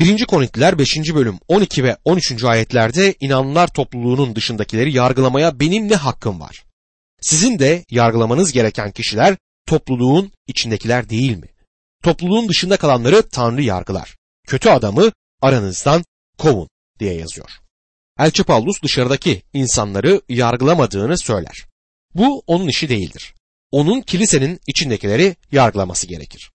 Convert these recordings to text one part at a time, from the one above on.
1. Korintiler 5. bölüm 12 ve 13. ayetlerde inanlılar topluluğunun dışındakileri yargılamaya benim ne hakkım var? Sizin de yargılamanız gereken kişiler topluluğun içindekiler değil mi? Topluluğun dışında kalanları Tanrı yargılar. Kötü adamı aranızdan kovun diye yazıyor. Elçi Paulus dışarıdaki insanları yargılamadığını söyler. Bu onun işi değildir. Onun kilisenin içindekileri yargılaması gerekir.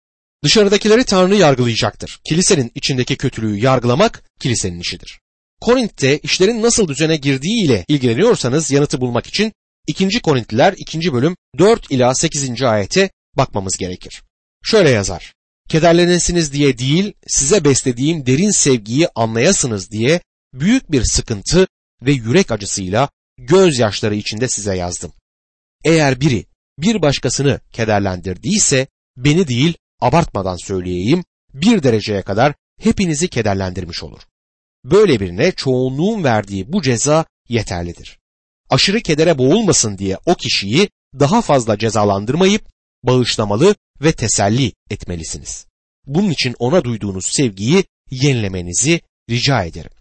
Dışarıdakileri Tanrı yargılayacaktır. Kilisenin içindeki kötülüğü yargılamak kilisenin işidir. Korint'te işlerin nasıl düzene girdiği ile ilgileniyorsanız yanıtı bulmak için 2. Korintliler 2. bölüm 4 ila 8. ayete bakmamız gerekir. Şöyle yazar. Kederlenesiniz diye değil, size beslediğim derin sevgiyi anlayasınız diye büyük bir sıkıntı ve yürek acısıyla gözyaşları içinde size yazdım. Eğer biri bir başkasını kederlendirdiyse beni değil abartmadan söyleyeyim bir dereceye kadar hepinizi kederlendirmiş olur. Böyle birine çoğunluğun verdiği bu ceza yeterlidir. Aşırı kedere boğulmasın diye o kişiyi daha fazla cezalandırmayıp bağışlamalı ve teselli etmelisiniz. Bunun için ona duyduğunuz sevgiyi yenilemenizi rica ederim.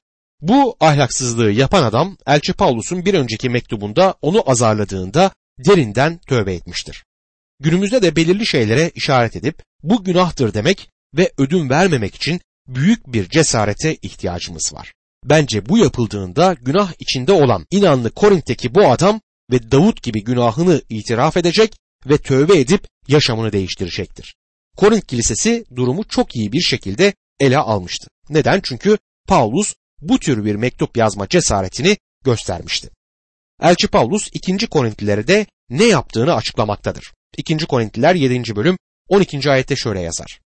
Bu ahlaksızlığı yapan adam Elçi Paulus'un bir önceki mektubunda onu azarladığında derinden tövbe etmiştir. Günümüzde de belirli şeylere işaret edip bu günahtır demek ve ödün vermemek için büyük bir cesarete ihtiyacımız var. Bence bu yapıldığında günah içinde olan inanlı Korint'teki bu adam ve Davut gibi günahını itiraf edecek ve tövbe edip yaşamını değiştirecektir. Korint kilisesi durumu çok iyi bir şekilde ele almıştı. Neden? Çünkü Paulus bu tür bir mektup yazma cesaretini göstermişti. Elçi Paulus 2. Korintlilere de ne yaptığını açıklamaktadır. 2. Korintliler 7. bölüm 12. ayette şöyle yazar.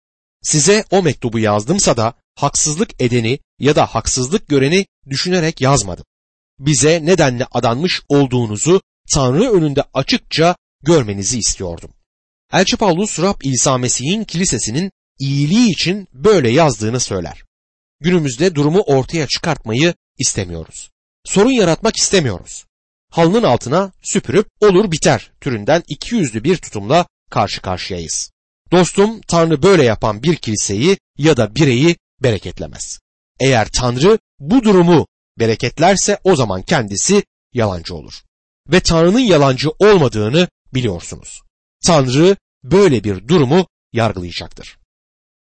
Size o mektubu yazdımsa da haksızlık edeni ya da haksızlık göreni düşünerek yazmadım. Bize nedenle adanmış olduğunuzu Tanrı önünde açıkça görmenizi istiyordum. Elçi Paulus Rab İsa Mesih'in kilisesinin iyiliği için böyle yazdığını söyler. Günümüzde durumu ortaya çıkartmayı istemiyoruz. Sorun yaratmak istemiyoruz. Halının altına süpürüp olur biter türünden iki yüzlü bir tutumla karşı karşıyayız. Dostum Tanrı böyle yapan bir kiliseyi ya da bireyi bereketlemez. Eğer Tanrı bu durumu bereketlerse o zaman kendisi yalancı olur. Ve Tanrı'nın yalancı olmadığını biliyorsunuz. Tanrı böyle bir durumu yargılayacaktır.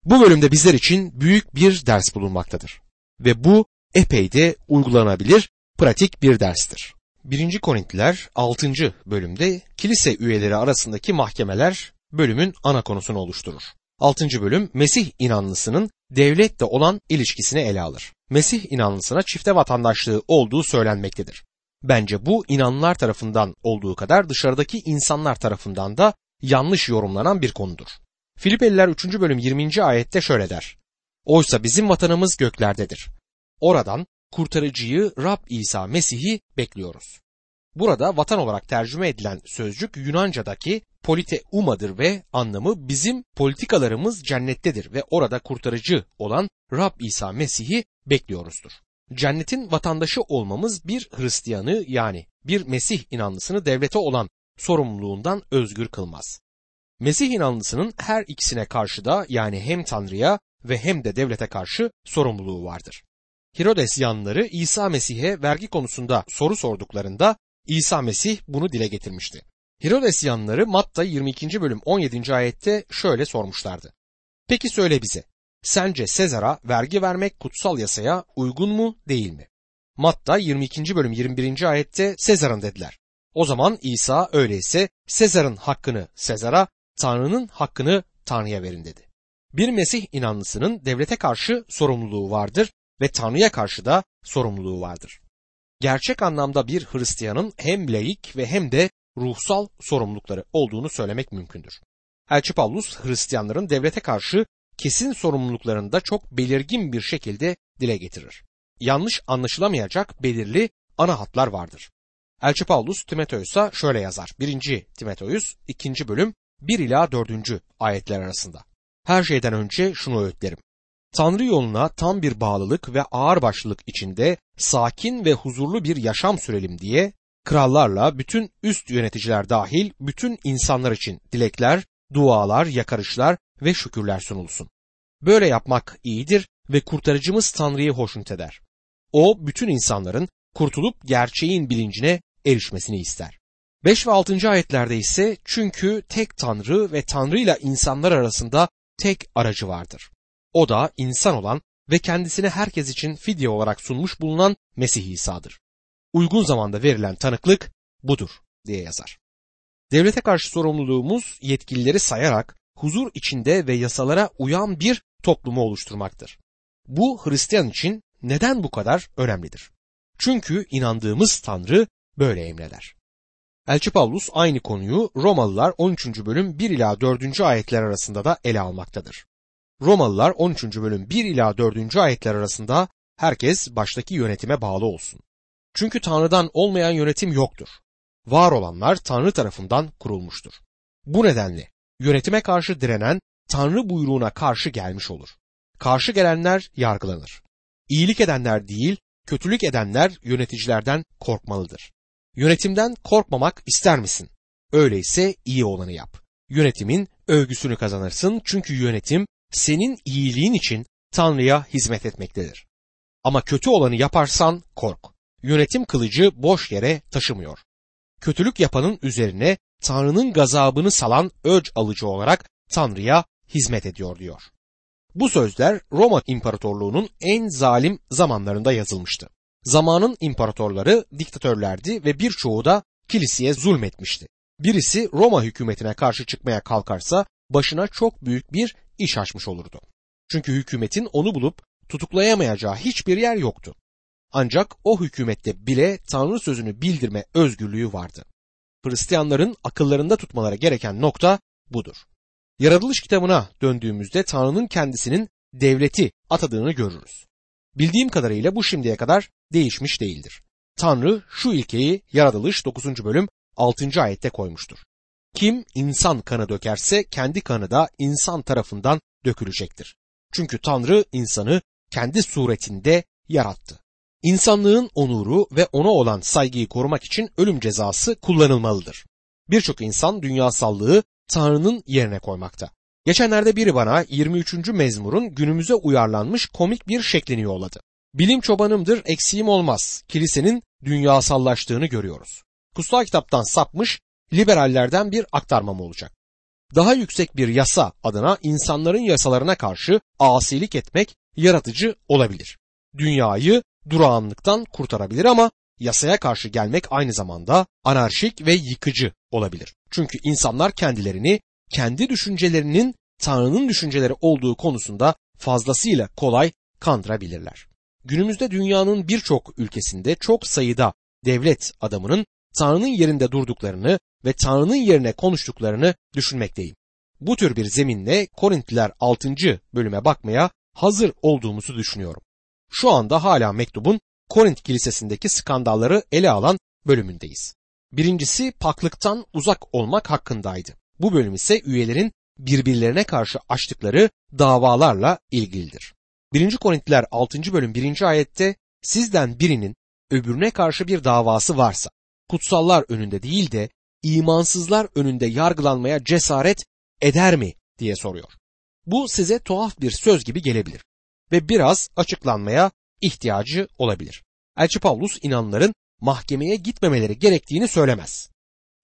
Bu bölümde bizler için büyük bir ders bulunmaktadır. Ve bu epey de uygulanabilir, pratik bir derstir. 1. Korintliler 6. bölümde kilise üyeleri arasındaki mahkemeler bölümün ana konusunu oluşturur. 6. bölüm Mesih inanlısının devletle olan ilişkisini ele alır. Mesih inanlısına çifte vatandaşlığı olduğu söylenmektedir. Bence bu inanlılar tarafından olduğu kadar dışarıdaki insanlar tarafından da yanlış yorumlanan bir konudur. Filipeliler 3. bölüm 20. ayette şöyle der. Oysa bizim vatanımız göklerdedir. Oradan kurtarıcıyı Rab İsa Mesih'i bekliyoruz. Burada vatan olarak tercüme edilen sözcük Yunanca'daki polite umadır ve anlamı bizim politikalarımız cennettedir ve orada kurtarıcı olan Rab İsa Mesih'i bekliyoruzdur. Cennetin vatandaşı olmamız bir Hristiyanı yani bir Mesih inanlısını devlete olan sorumluluğundan özgür kılmaz. Mesih inanlısının her ikisine karşı da yani hem Tanrı'ya ve hem de devlete karşı sorumluluğu vardır. Herodes yanları İsa Mesih'e vergi konusunda soru sorduklarında İsa Mesih bunu dile getirmişti. Herodes yanları Matta 22. bölüm 17. ayette şöyle sormuşlardı. Peki söyle bize, sence Sezar'a vergi vermek kutsal yasaya uygun mu değil mi? Matta 22. bölüm 21. ayette Sezar'ın dediler. O zaman İsa öyleyse Sezar'ın hakkını Sezar'a, Tanrı'nın hakkını Tanrı'ya verin dedi. Bir Mesih inanlısının devlete karşı sorumluluğu vardır ve Tanrı'ya karşı da sorumluluğu vardır. Gerçek anlamda bir Hristiyanın hem laik ve hem de ruhsal sorumlulukları olduğunu söylemek mümkündür. Elçi Paulus Hristiyanların devlete karşı kesin sorumluluklarını da çok belirgin bir şekilde dile getirir. Yanlış anlaşılamayacak belirli ana hatlar vardır. Elçi Paulus Timoteus'a şöyle yazar. 1. Timoteus 2. bölüm 1 ila 4. ayetler arasında. Her şeyden önce şunu öğütlerim. Tanrı yoluna tam bir bağlılık ve ağırbaşlılık içinde sakin ve huzurlu bir yaşam sürelim diye krallarla bütün üst yöneticiler dahil bütün insanlar için dilekler, dualar, yakarışlar ve şükürler sunulsun. Böyle yapmak iyidir ve kurtarıcımız Tanrı'yı hoşnut eder. O bütün insanların kurtulup gerçeğin bilincine erişmesini ister. 5 ve 6. ayetlerde ise çünkü tek Tanrı ve Tanrı ile insanlar arasında tek aracı vardır. O da insan olan ve kendisini herkes için fidye olarak sunmuş bulunan Mesih İsa'dır. Uygun zamanda verilen tanıklık budur diye yazar. Devlete karşı sorumluluğumuz yetkilileri sayarak huzur içinde ve yasalara uyan bir toplumu oluşturmaktır. Bu Hristiyan için neden bu kadar önemlidir? Çünkü inandığımız Tanrı böyle emreder. Elçi Pavlus aynı konuyu Romalılar 13. bölüm 1 ila 4. ayetler arasında da ele almaktadır. Romalılar 13. bölüm 1 ila 4. ayetler arasında herkes baştaki yönetime bağlı olsun. Çünkü Tanrı'dan olmayan yönetim yoktur. Var olanlar Tanrı tarafından kurulmuştur. Bu nedenle yönetime karşı direnen Tanrı buyruğuna karşı gelmiş olur. Karşı gelenler yargılanır. İyilik edenler değil, kötülük edenler yöneticilerden korkmalıdır. Yönetimden korkmamak ister misin? Öyleyse iyi olanı yap. Yönetimin övgüsünü kazanırsın çünkü yönetim senin iyiliğin için Tanrı'ya hizmet etmektedir. Ama kötü olanı yaparsan kork. Yönetim kılıcı boş yere taşımıyor. Kötülük yapanın üzerine Tanrı'nın gazabını salan öc alıcı olarak Tanrı'ya hizmet ediyor diyor. Bu sözler Roma İmparatorluğu'nun en zalim zamanlarında yazılmıştı. Zamanın imparatorları diktatörlerdi ve birçoğu da kiliseye zulmetmişti. Birisi Roma hükümetine karşı çıkmaya kalkarsa başına çok büyük bir iş açmış olurdu. Çünkü hükümetin onu bulup tutuklayamayacağı hiçbir yer yoktu. Ancak o hükümette bile Tanrı sözünü bildirme özgürlüğü vardı. Hristiyanların akıllarında tutmaları gereken nokta budur. Yaratılış kitabına döndüğümüzde Tanrı'nın kendisinin devleti atadığını görürüz. Bildiğim kadarıyla bu şimdiye kadar değişmiş değildir. Tanrı şu ilkeyi Yaratılış 9. bölüm 6. ayette koymuştur. Kim insan kanı dökerse kendi kanı da insan tarafından dökülecektir. Çünkü Tanrı insanı kendi suretinde yarattı. İnsanlığın onuru ve ona olan saygıyı korumak için ölüm cezası kullanılmalıdır. Birçok insan dünyasallığı Tanrı'nın yerine koymakta. Geçenlerde biri bana 23. mezmurun günümüze uyarlanmış komik bir şeklini yolladı. Bilim çobanımdır eksiğim olmaz. Kilisenin dünyasallaştığını görüyoruz. Kutsal kitaptan sapmış liberallerden bir aktarmam olacak. Daha yüksek bir yasa adına insanların yasalarına karşı asilik etmek yaratıcı olabilir. Dünyayı durağanlıktan kurtarabilir ama yasaya karşı gelmek aynı zamanda anarşik ve yıkıcı olabilir. Çünkü insanlar kendilerini kendi düşüncelerinin Tanrı'nın düşünceleri olduğu konusunda fazlasıyla kolay kandırabilirler. Günümüzde dünyanın birçok ülkesinde çok sayıda devlet adamının Tanrı'nın yerinde durduklarını ve Tanrı'nın yerine konuştuklarını düşünmekteyim. Bu tür bir zeminle Korintliler 6. bölüme bakmaya hazır olduğumuzu düşünüyorum. Şu anda hala mektubun Korint kilisesindeki skandalları ele alan bölümündeyiz. Birincisi paklıktan uzak olmak hakkındaydı. Bu bölüm ise üyelerin birbirlerine karşı açtıkları davalarla ilgilidir. 1. Korintliler 6. bölüm 1. ayette sizden birinin öbürüne karşı bir davası varsa kutsallar önünde değil de imansızlar önünde yargılanmaya cesaret eder mi diye soruyor. Bu size tuhaf bir söz gibi gelebilir ve biraz açıklanmaya ihtiyacı olabilir. Elçi Pavlus inanların mahkemeye gitmemeleri gerektiğini söylemez.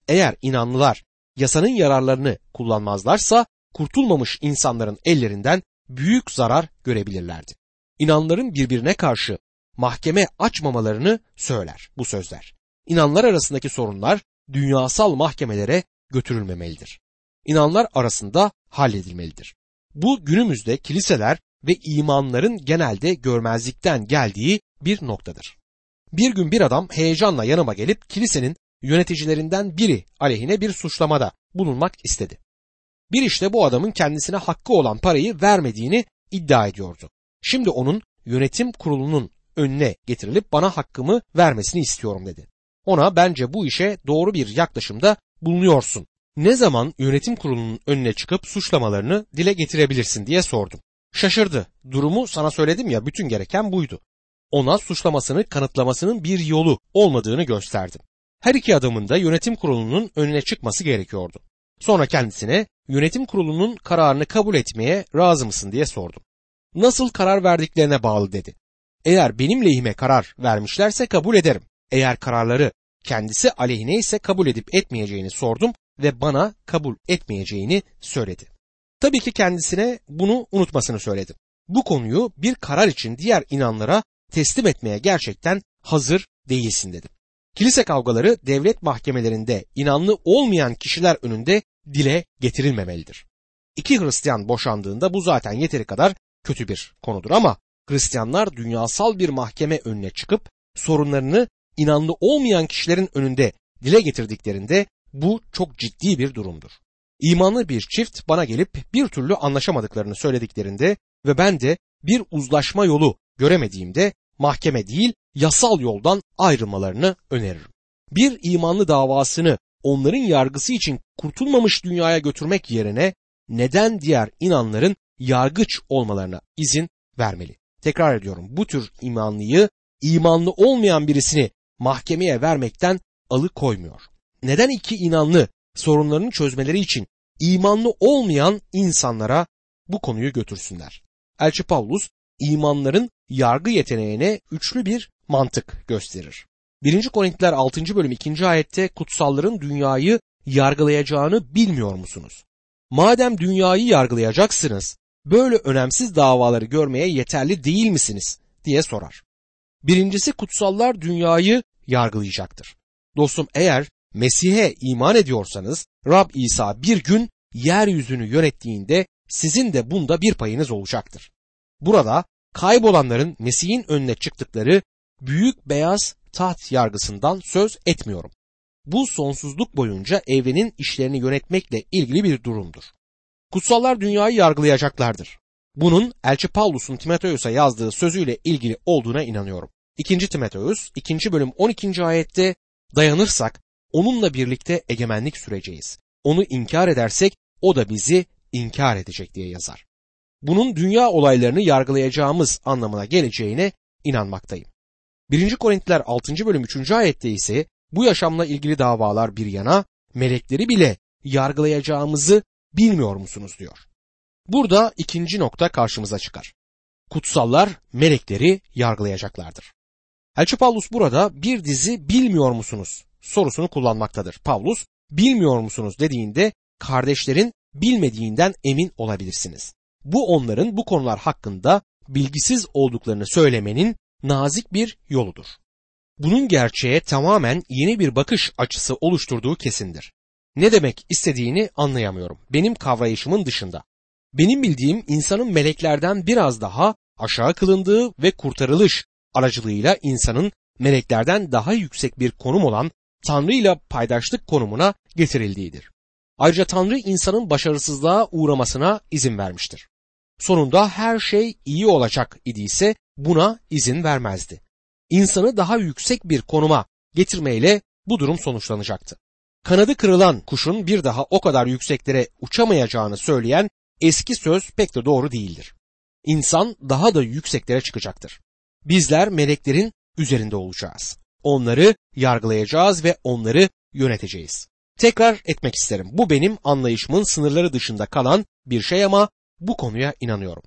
Eğer inanlılar yasanın yararlarını kullanmazlarsa kurtulmamış insanların ellerinden büyük zarar görebilirlerdi. İnanların birbirine karşı mahkeme açmamalarını söyler bu sözler. İnanlar arasındaki sorunlar dünyasal mahkemelere götürülmemelidir. İnanlar arasında halledilmelidir. Bu günümüzde kiliseler ve imanların genelde görmezlikten geldiği bir noktadır. Bir gün bir adam heyecanla yanıma gelip kilisenin yöneticilerinden biri aleyhine bir suçlamada bulunmak istedi. Bir işte bu adamın kendisine hakkı olan parayı vermediğini iddia ediyordu. Şimdi onun yönetim kurulunun önüne getirilip bana hakkımı vermesini istiyorum dedi. Ona bence bu işe doğru bir yaklaşımda bulunuyorsun. Ne zaman yönetim kurulunun önüne çıkıp suçlamalarını dile getirebilirsin diye sordum. Şaşırdı. Durumu sana söyledim ya bütün gereken buydu. Ona suçlamasını kanıtlamasının bir yolu olmadığını gösterdim. Her iki adamın da yönetim kurulunun önüne çıkması gerekiyordu. Sonra kendisine yönetim kurulunun kararını kabul etmeye razı mısın diye sordum. nasıl karar verdiklerine bağlı dedi. Eğer benim lehime karar vermişlerse kabul ederim. Eğer kararları kendisi aleyhine ise kabul edip etmeyeceğini sordum ve bana kabul etmeyeceğini söyledi. Tabii ki kendisine bunu unutmasını söyledim. Bu konuyu bir karar için diğer inanlara teslim etmeye gerçekten hazır değilsin dedim. Kilise kavgaları devlet mahkemelerinde inanlı olmayan kişiler önünde dile getirilmemelidir. İki Hristiyan boşandığında bu zaten yeteri kadar kötü bir konudur ama Hristiyanlar dünyasal bir mahkeme önüne çıkıp sorunlarını inanlı olmayan kişilerin önünde dile getirdiklerinde bu çok ciddi bir durumdur. İmanlı bir çift bana gelip bir türlü anlaşamadıklarını söylediklerinde ve ben de bir uzlaşma yolu göremediğimde mahkeme değil yasal yoldan ayrılmalarını öneririm. Bir imanlı davasını onların yargısı için kurtulmamış dünyaya götürmek yerine neden diğer inanların yargıç olmalarına izin vermeli? Tekrar ediyorum bu tür imanlıyı imanlı olmayan birisini mahkemeye vermekten alıkoymuyor. Neden iki inanlı sorunlarını çözmeleri için imanlı olmayan insanlara bu konuyu götürsünler? Elçi Pavlus imanların yargı yeteneğine üçlü bir mantık gösterir. 1. Korintiler 6. bölüm 2. ayette kutsalların dünyayı yargılayacağını bilmiyor musunuz? Madem dünyayı yargılayacaksınız, böyle önemsiz davaları görmeye yeterli değil misiniz diye sorar. Birincisi kutsallar dünyayı yargılayacaktır. Dostum eğer Mesih'e iman ediyorsanız Rab İsa bir gün yeryüzünü yönettiğinde sizin de bunda bir payınız olacaktır. Burada kaybolanların Mesih'in önüne çıktıkları büyük beyaz taht yargısından söz etmiyorum. Bu sonsuzluk boyunca evrenin işlerini yönetmekle ilgili bir durumdur. Kutsallar dünyayı yargılayacaklardır. Bunun Elçi Paulus'un Timoteus'a yazdığı sözüyle ilgili olduğuna inanıyorum. 2. Timoteus 2. bölüm 12. ayette dayanırsak onunla birlikte egemenlik süreceğiz. Onu inkar edersek o da bizi inkar edecek diye yazar. Bunun dünya olaylarını yargılayacağımız anlamına geleceğine inanmaktayım. 1. Korintiler 6. bölüm 3. ayette ise bu yaşamla ilgili davalar bir yana melekleri bile yargılayacağımızı bilmiyor musunuz diyor. Burada ikinci nokta karşımıza çıkar. Kutsallar melekleri yargılayacaklardır. Elçi Pavlus burada bir dizi bilmiyor musunuz sorusunu kullanmaktadır. Pavlus bilmiyor musunuz dediğinde kardeşlerin bilmediğinden emin olabilirsiniz. Bu onların bu konular hakkında bilgisiz olduklarını söylemenin nazik bir yoludur. Bunun gerçeğe tamamen yeni bir bakış açısı oluşturduğu kesindir. Ne demek istediğini anlayamıyorum. Benim kavrayışımın dışında. Benim bildiğim insanın meleklerden biraz daha aşağı kılındığı ve kurtarılış aracılığıyla insanın meleklerden daha yüksek bir konum olan Tanrı ile paydaşlık konumuna getirildiğidir. Ayrıca Tanrı insanın başarısızlığa uğramasına izin vermiştir. Sonunda her şey iyi olacak idiyse buna izin vermezdi. İnsanı daha yüksek bir konuma getirmeyle bu durum sonuçlanacaktı. Kanadı kırılan kuşun bir daha o kadar yükseklere uçamayacağını söyleyen eski söz pek de doğru değildir. İnsan daha da yükseklere çıkacaktır. Bizler meleklerin üzerinde olacağız. Onları yargılayacağız ve onları yöneteceğiz. Tekrar etmek isterim. Bu benim anlayışımın sınırları dışında kalan bir şey ama bu konuya inanıyorum.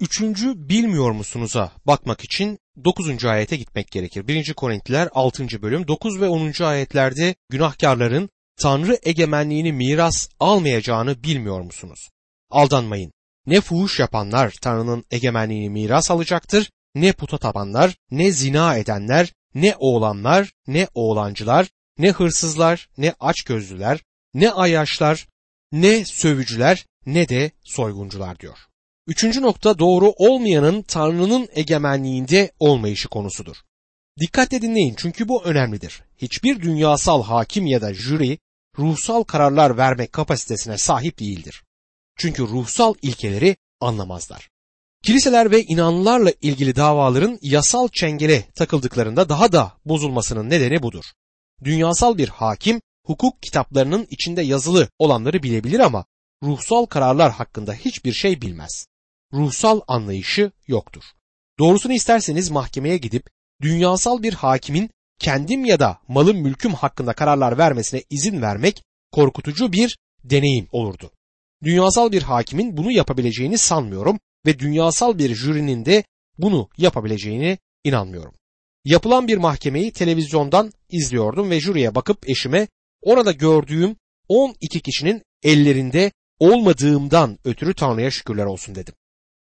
Üçüncü bilmiyor musunuz'a bakmak için 9. ayete gitmek gerekir. 1. Korintliler 6. bölüm 9 ve 10. ayetlerde günahkarların Tanrı egemenliğini miras almayacağını bilmiyor musunuz? Aldanmayın. Ne fuhuş yapanlar Tanrı'nın egemenliğini miras alacaktır, ne puta tapanlar, ne zina edenler, ne oğlanlar, ne oğlancılar, ne hırsızlar, ne açgözlüler, ne ayaşlar, ne sövücüler, ne de soyguncular diyor. Üçüncü nokta doğru olmayanın Tanrı'nın egemenliğinde olmayışı konusudur. Dikkatle dinleyin çünkü bu önemlidir. Hiçbir dünyasal hakim ya da jüri ruhsal kararlar verme kapasitesine sahip değildir. Çünkü ruhsal ilkeleri anlamazlar. Kiliseler ve inanlılarla ilgili davaların yasal çengele takıldıklarında daha da bozulmasının nedeni budur. Dünyasal bir hakim hukuk kitaplarının içinde yazılı olanları bilebilir ama ruhsal kararlar hakkında hiçbir şey bilmez. Ruhsal anlayışı yoktur. Doğrusunu isterseniz mahkemeye gidip dünyasal bir hakimin kendim ya da malım mülküm hakkında kararlar vermesine izin vermek korkutucu bir deneyim olurdu. Dünyasal bir hakimin bunu yapabileceğini sanmıyorum ve dünyasal bir jürinin de bunu yapabileceğini inanmıyorum. Yapılan bir mahkemeyi televizyondan izliyordum ve jüriye bakıp eşime orada gördüğüm 12 kişinin ellerinde olmadığımdan ötürü Tanrı'ya şükürler olsun dedim.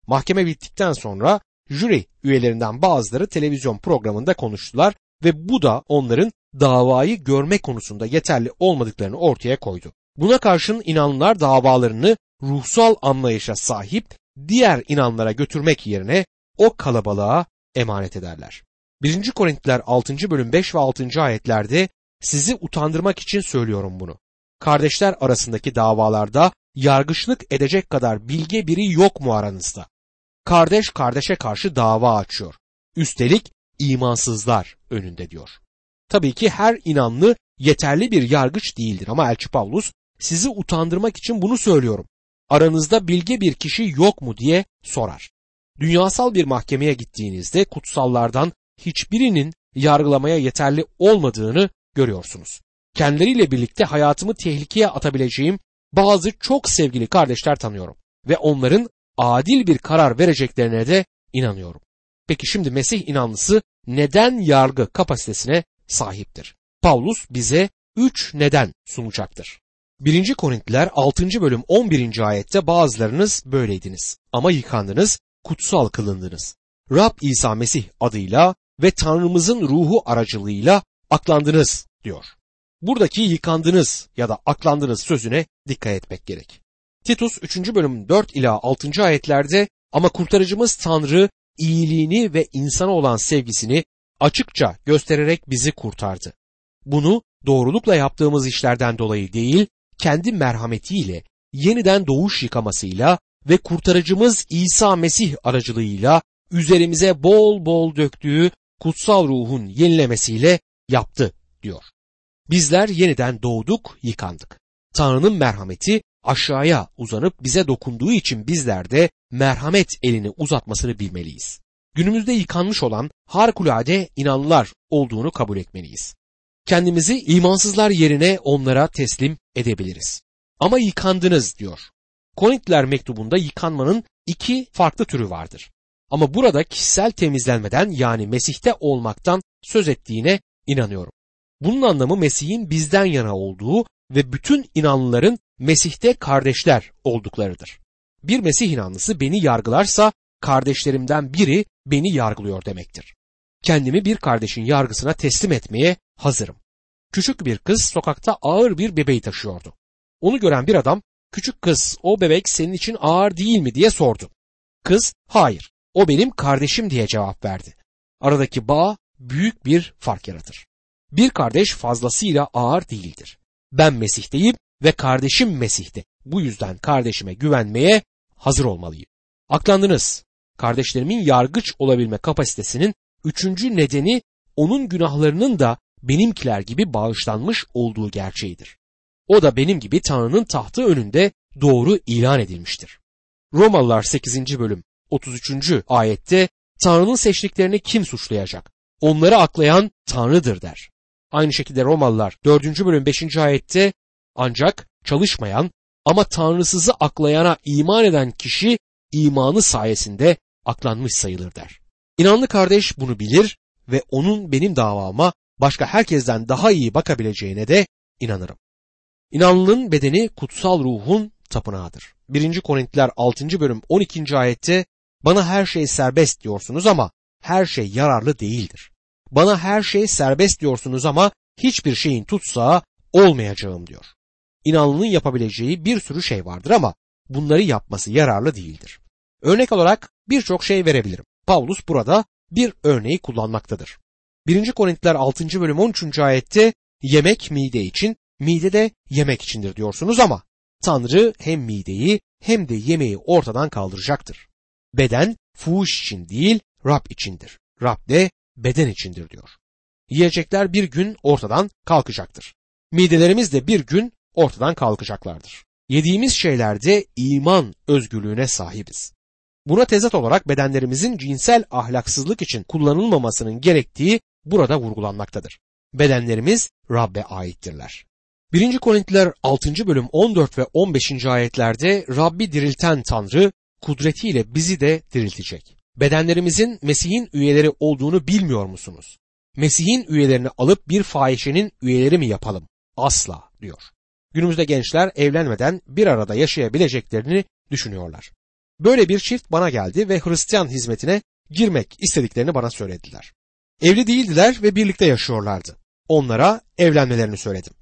Mahkeme bittikten sonra jüri üyelerinden bazıları televizyon programında konuştular ve bu da onların davayı görme konusunda yeterli olmadıklarını ortaya koydu. Buna karşın inanlılar davalarını ruhsal anlayışa sahip diğer inanlara götürmek yerine o kalabalığa emanet ederler. 1. Korintiler 6. bölüm 5 ve 6. ayetlerde sizi utandırmak için söylüyorum bunu. Kardeşler arasındaki davalarda yargıçlık edecek kadar bilge biri yok mu aranızda? Kardeş kardeşe karşı dava açıyor. Üstelik imansızlar önünde diyor. Tabii ki her inanlı yeterli bir yargıç değildir ama Elçi Pavlus sizi utandırmak için bunu söylüyorum. Aranızda bilge bir kişi yok mu diye sorar. Dünyasal bir mahkemeye gittiğinizde kutsallardan hiçbirinin yargılamaya yeterli olmadığını görüyorsunuz. Kendileriyle birlikte hayatımı tehlikeye atabileceğim bazı çok sevgili kardeşler tanıyorum ve onların adil bir karar vereceklerine de inanıyorum. Peki şimdi Mesih inanlısı neden yargı kapasitesine sahiptir? Paulus bize üç neden sunacaktır. 1. Korintliler 6. bölüm 11. ayette bazılarınız böyleydiniz ama yıkandınız, kutsal kılındınız. Rab İsa Mesih adıyla ve Tanrımızın ruhu aracılığıyla aklandınız diyor. Buradaki yıkandınız ya da aklandınız sözüne dikkat etmek gerek. Titus 3. bölüm 4 ila 6. ayetlerde ama kurtarıcımız Tanrı iyiliğini ve insana olan sevgisini açıkça göstererek bizi kurtardı. Bunu doğrulukla yaptığımız işlerden dolayı değil, kendi merhametiyle, yeniden doğuş yıkamasıyla ve kurtarıcımız İsa Mesih aracılığıyla üzerimize bol bol döktüğü kutsal ruhun yenilemesiyle yaptı diyor. Bizler yeniden doğduk, yıkandık. Tanrı'nın merhameti aşağıya uzanıp bize dokunduğu için bizler de merhamet elini uzatmasını bilmeliyiz. Günümüzde yıkanmış olan harikulade inanlılar olduğunu kabul etmeliyiz. Kendimizi imansızlar yerine onlara teslim edebiliriz. Ama yıkandınız diyor. Korintiler mektubunda yıkanmanın iki farklı türü vardır. Ama burada kişisel temizlenmeden yani Mesih'te olmaktan söz ettiğine inanıyorum. Bunun anlamı Mesih'in bizden yana olduğu ve bütün inanlıların Mesih'te kardeşler olduklarıdır. Bir Mesih inanlısı beni yargılarsa kardeşlerimden biri beni yargılıyor demektir. Kendimi bir kardeşin yargısına teslim etmeye hazırım. Küçük bir kız sokakta ağır bir bebeği taşıyordu. Onu gören bir adam, küçük kız o bebek senin için ağır değil mi diye sordu. Kız, hayır, o benim kardeşim diye cevap verdi. Aradaki bağ büyük bir fark yaratır. Bir kardeş fazlasıyla ağır değildir. Ben Mesih'teyim ve kardeşim Mesih'te. Bu yüzden kardeşime güvenmeye hazır olmalıyım. Aklandınız. Kardeşlerimin yargıç olabilme kapasitesinin üçüncü nedeni onun günahlarının da benimkiler gibi bağışlanmış olduğu gerçeğidir. O da benim gibi Tanrı'nın tahtı önünde doğru ilan edilmiştir. Romalılar 8. bölüm 33. ayette Tanrı'nın seçtiklerini kim suçlayacak? Onları aklayan Tanrı'dır der. Aynı şekilde Romalılar 4. bölüm 5. ayette ancak çalışmayan ama Tanrısızı aklayana iman eden kişi imanı sayesinde aklanmış sayılır der. İnanlı kardeş bunu bilir ve onun benim davama başka herkesten daha iyi bakabileceğine de inanırım. İnanlının bedeni kutsal ruhun tapınağıdır. 1. Korintiler 6. bölüm 12. ayette bana her şey serbest diyorsunuz ama her şey yararlı değildir. Bana her şey serbest diyorsunuz ama hiçbir şeyin tutsağı olmayacağım diyor. İnanlının yapabileceği bir sürü şey vardır ama bunları yapması yararlı değildir. Örnek olarak birçok şey verebilirim. Paulus burada bir örneği kullanmaktadır. 1. Korintiler 6. bölüm 13. ayette yemek mide için, mide de yemek içindir diyorsunuz ama Tanrı hem mideyi hem de yemeği ortadan kaldıracaktır. Beden fuhuş için değil Rab içindir. Rab de beden içindir diyor. Yiyecekler bir gün ortadan kalkacaktır. Midelerimiz de bir gün ortadan kalkacaklardır. Yediğimiz şeylerde iman özgürlüğüne sahibiz. Buna tezat olarak bedenlerimizin cinsel ahlaksızlık için kullanılmamasının gerektiği burada vurgulanmaktadır. Bedenlerimiz Rab'be aittirler. 1. Korintiler 6. bölüm 14 ve 15. ayetlerde Rabbi dirilten Tanrı kudretiyle bizi de diriltecek. Bedenlerimizin Mesih'in üyeleri olduğunu bilmiyor musunuz? Mesih'in üyelerini alıp bir fahişenin üyeleri mi yapalım? Asla diyor. Günümüzde gençler evlenmeden bir arada yaşayabileceklerini düşünüyorlar. Böyle bir çift bana geldi ve Hristiyan hizmetine girmek istediklerini bana söylediler. Evli değildiler ve birlikte yaşıyorlardı. Onlara evlenmelerini söyledim.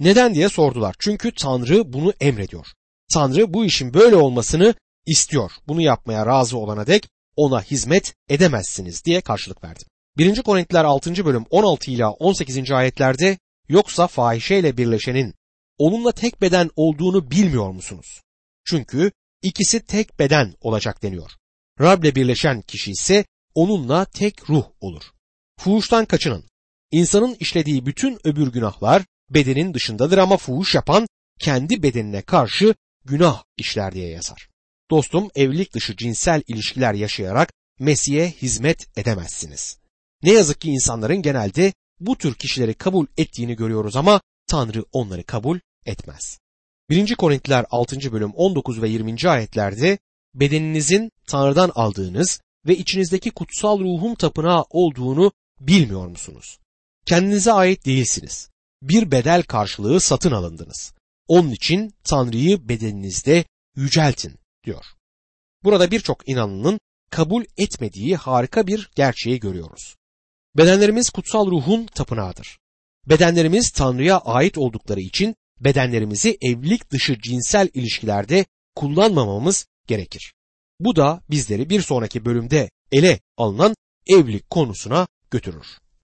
Neden diye sordular. Çünkü Tanrı bunu emrediyor. Tanrı bu işin böyle olmasını istiyor. Bunu yapmaya razı olana dek ona hizmet edemezsiniz diye karşılık verdim. 1. Korintiler 6. bölüm 16 ila 18. ayetlerde yoksa fahişeyle birleşenin onunla tek beden olduğunu bilmiyor musunuz? Çünkü ikisi tek beden olacak deniyor. Rab'le birleşen kişi ise onunla tek ruh olur. Fuhuştan kaçının. İnsanın işlediği bütün öbür günahlar bedenin dışındadır ama fuhuş yapan kendi bedenine karşı günah işler diye yazar. Dostum evlilik dışı cinsel ilişkiler yaşayarak Mesih'e hizmet edemezsiniz. Ne yazık ki insanların genelde bu tür kişileri kabul ettiğini görüyoruz ama Tanrı onları kabul etmez. 1. Korintiler 6. bölüm 19 ve 20. ayetlerde bedeninizin Tanrı'dan aldığınız ve içinizdeki kutsal ruhun tapınağı olduğunu bilmiyor musunuz? Kendinize ait değilsiniz. Bir bedel karşılığı satın alındınız. Onun için Tanrı'yı bedeninizde yüceltin diyor. Burada birçok inanlının kabul etmediği harika bir gerçeği görüyoruz. Bedenlerimiz kutsal ruhun tapınağıdır. Bedenlerimiz Tanrı'ya ait oldukları için bedenlerimizi evlilik dışı cinsel ilişkilerde kullanmamamız gerekir. Bu da bizleri bir sonraki bölümde ele alınan evlilik konusuna götürür.